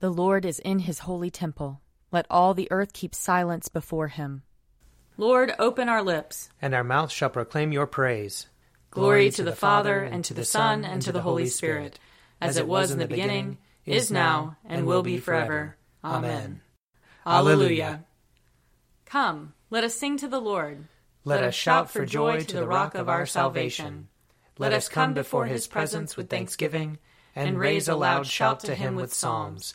The Lord is in his holy temple. Let all the earth keep silence before him. Lord, open our lips, and our mouth shall proclaim your praise. Glory to the Father, and to the Son, and to the Holy Spirit, as it was in the beginning, is now, and will be forever. Amen. Alleluia. Come, let us sing to the Lord. Let us shout for joy to the rock of our salvation. Let us come before his presence with thanksgiving, and raise a loud shout to him with psalms.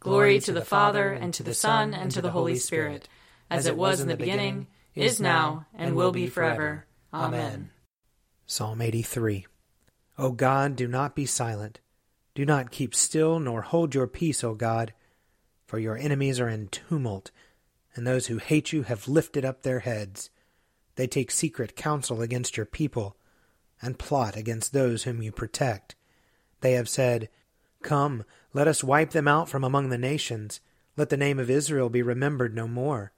Glory to the Father, and to the Son, and to the Holy Spirit, as it was in the beginning, is now, and will be forever. Amen. Psalm 83 O God, do not be silent. Do not keep still, nor hold your peace, O God, for your enemies are in tumult, and those who hate you have lifted up their heads. They take secret counsel against your people, and plot against those whom you protect. They have said, Come, let us wipe them out from among the nations. Let the name of Israel be remembered no more.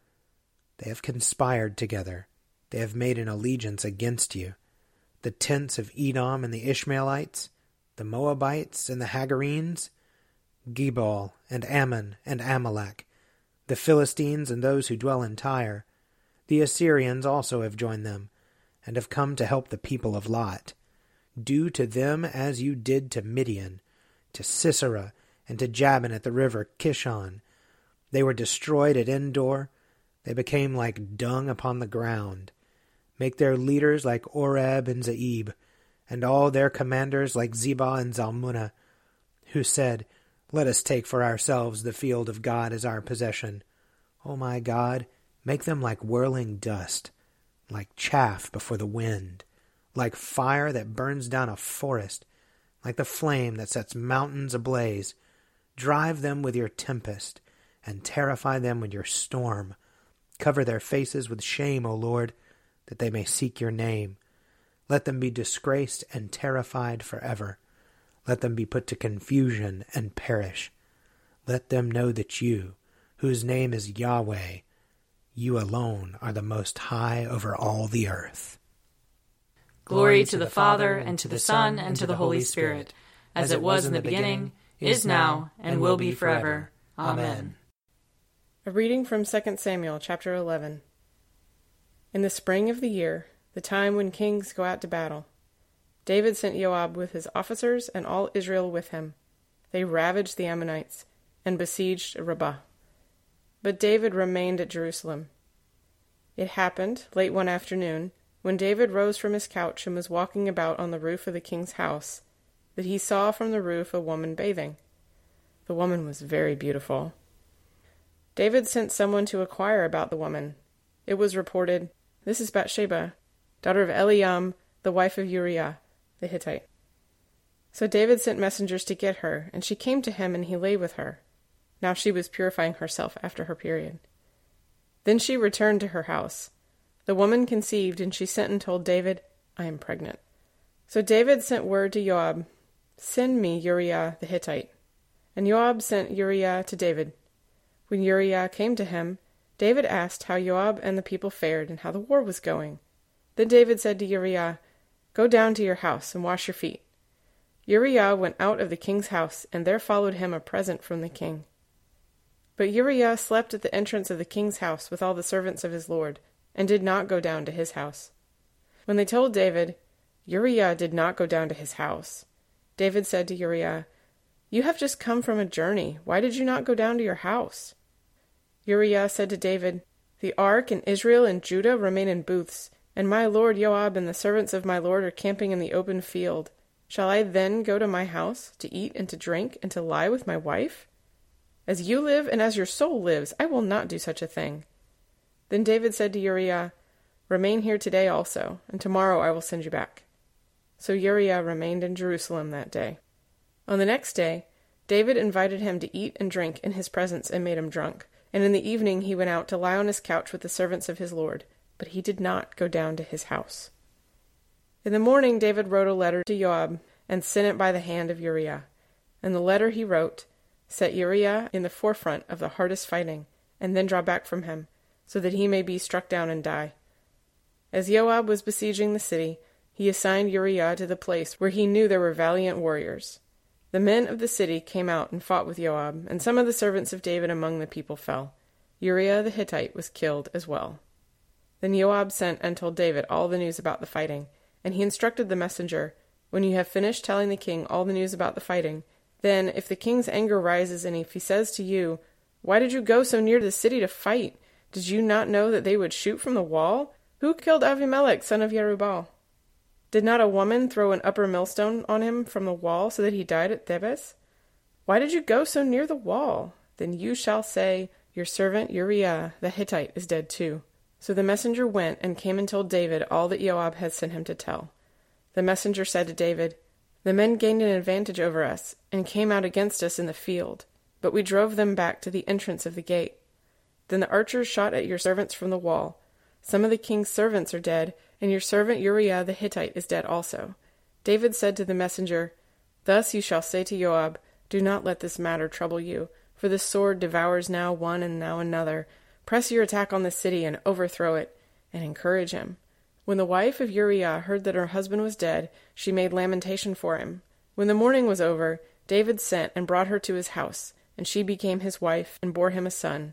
They have conspired together. They have made an allegiance against you. The tents of Edom and the Ishmaelites, the Moabites and the Hagarenes, Gebal and Ammon and Amalek, the Philistines and those who dwell in Tyre. The Assyrians also have joined them, and have come to help the people of Lot. Do to them as you did to Midian, to Sisera, and to Jabin at the river Kishon. They were destroyed at Endor. They became like dung upon the ground. Make their leaders like Oreb and Zeeb, and all their commanders like Zebah and Zalmunna, who said, Let us take for ourselves the field of God as our possession. O my God, make them like whirling dust, like chaff before the wind, like fire that burns down a forest, like the flame that sets mountains ablaze. Drive them with your tempest, and terrify them with your storm. Cover their faces with shame, O Lord, that they may seek your name. Let them be disgraced and terrified forever. Let them be put to confusion and perish. Let them know that you, whose name is Yahweh, you alone are the most high over all the earth. Glory to the Father, and to the Son, and to the Holy Spirit, as it was in the beginning, is now, and will be forever. Amen. A reading from 2 Samuel chapter 11. In the spring of the year, the time when kings go out to battle, David sent Joab with his officers and all Israel with him. They ravaged the Ammonites and besieged Rabbah. But David remained at Jerusalem. It happened, late one afternoon, when David rose from his couch and was walking about on the roof of the king's house, that he saw from the roof a woman bathing. The woman was very beautiful. David sent someone to inquire about the woman. It was reported, This is Bathsheba, daughter of Eliam, the wife of Uriah the Hittite. So David sent messengers to get her, and she came to him, and he lay with her. Now she was purifying herself after her period. Then she returned to her house. The woman conceived, and she sent and told David, I am pregnant. So David sent word to Joab, Send me Uriah the Hittite. And Joab sent Uriah to David. When Uriah came to him, David asked how Joab and the people fared, and how the war was going. Then David said to Uriah, Go down to your house and wash your feet. Uriah went out of the king's house, and there followed him a present from the king. But Uriah slept at the entrance of the king's house with all the servants of his lord, and did not go down to his house. When they told David, Uriah did not go down to his house, David said to Uriah, You have just come from a journey. Why did you not go down to your house? Uriah said to David, The ark and Israel and Judah remain in booths, and my lord Joab and the servants of my lord are camping in the open field. Shall I then go to my house to eat and to drink and to lie with my wife? As you live and as your soul lives, I will not do such a thing. Then David said to Uriah, Remain here today also, and tomorrow I will send you back. So Uriah remained in Jerusalem that day. On the next day, David invited him to eat and drink in his presence and made him drunk. And in the evening he went out to lie on his couch with the servants of his lord, but he did not go down to his house. In the morning David wrote a letter to Joab and sent it by the hand of Uriah. In the letter he wrote, Set Uriah in the forefront of the hardest fighting, and then draw back from him, so that he may be struck down and die. As Joab was besieging the city, he assigned Uriah to the place where he knew there were valiant warriors. The men of the city came out and fought with Joab, and some of the servants of David among the people fell. Uriah the Hittite was killed as well. Then Joab sent and told David all the news about the fighting, and he instructed the messenger, When you have finished telling the king all the news about the fighting, then, if the king's anger rises and if he says to you, Why did you go so near the city to fight? Did you not know that they would shoot from the wall? Who killed Abimelech, son of Jerubbaal? Did not a woman throw an upper millstone on him from the wall so that he died at Thebez? Why did you go so near the wall? Then you shall say, Your servant Uriah the Hittite is dead too. So the messenger went and came and told David all that Joab had sent him to tell. The messenger said to David, The men gained an advantage over us, and came out against us in the field, but we drove them back to the entrance of the gate. Then the archers shot at your servants from the wall. Some of the king's servants are dead, and your servant Uriah the Hittite is dead also. David said to the messenger, Thus you shall say to Joab, Do not let this matter trouble you, for the sword devours now one and now another. Press your attack on the city and overthrow it, and encourage him. When the wife of Uriah heard that her husband was dead, she made lamentation for him. When the mourning was over, David sent and brought her to his house, and she became his wife and bore him a son.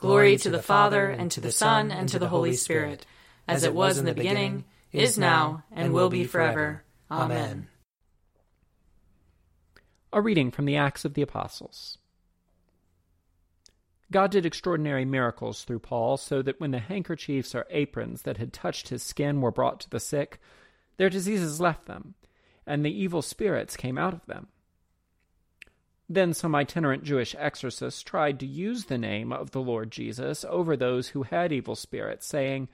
Glory to the Father, and to the Son, and to the Holy Spirit, as it was in the beginning, is now, and will be forever. Amen. A reading from the Acts of the Apostles. God did extraordinary miracles through Paul, so that when the handkerchiefs or aprons that had touched his skin were brought to the sick, their diseases left them, and the evil spirits came out of them. Then some itinerant Jewish exorcists tried to use the name of the Lord Jesus over those who had evil spirits, saying,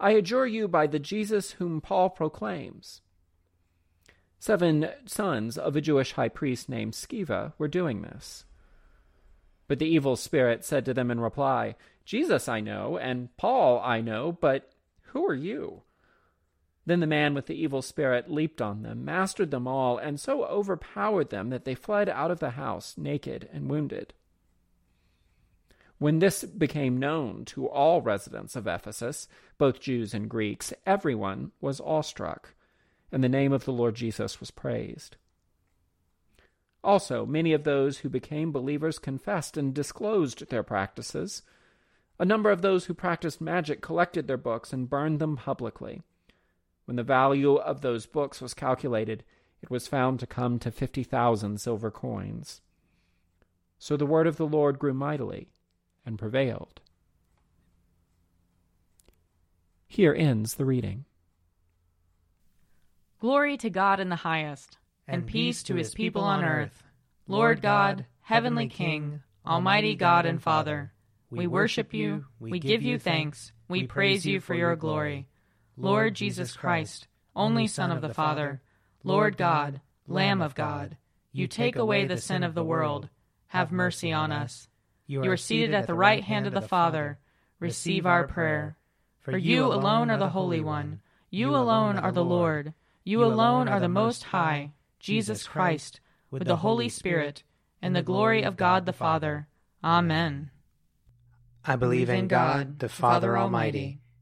I adjure you by the Jesus whom Paul proclaims. Seven sons of a Jewish high priest named Sceva were doing this. But the evil spirit said to them in reply, Jesus I know, and Paul I know, but who are you? Then the man with the evil spirit leaped on them, mastered them all, and so overpowered them that they fled out of the house naked and wounded. When this became known to all residents of Ephesus, both Jews and Greeks, everyone was awestruck and the name of the Lord Jesus was praised. Also, many of those who became believers confessed and disclosed their practices. A number of those who practiced magic collected their books and burned them publicly. When the value of those books was calculated, it was found to come to fifty thousand silver coins. So the word of the Lord grew mightily and prevailed. Here ends the reading. Glory to God in the highest, and, and peace to his people on earth. Lord God, heavenly King, almighty God and Father, We worship you, we give you thanks, we praise you for your glory. Lord Jesus Christ, only Son of the Father, Lord God, Lamb of God, you take away the sin of the world. Have mercy on us. You are seated at the right hand of the Father. Receive our prayer. For you alone are the Holy One. You alone are the Lord. You alone are the Most High, Jesus Christ, with the Holy Spirit, and the glory of God the Father. Amen. I believe in God, the Father Almighty,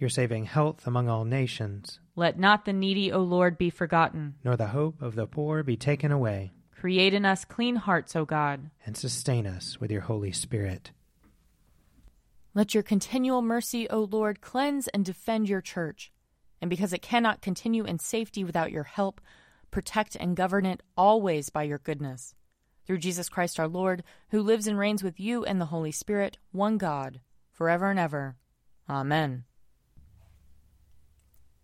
Your saving health among all nations. Let not the needy, O Lord, be forgotten. Nor the hope of the poor be taken away. Create in us clean hearts, O God. And sustain us with your Holy Spirit. Let your continual mercy, O Lord, cleanse and defend your church. And because it cannot continue in safety without your help, protect and govern it always by your goodness through Jesus Christ our Lord, who lives and reigns with you and the Holy Spirit, one God, forever and ever. Amen.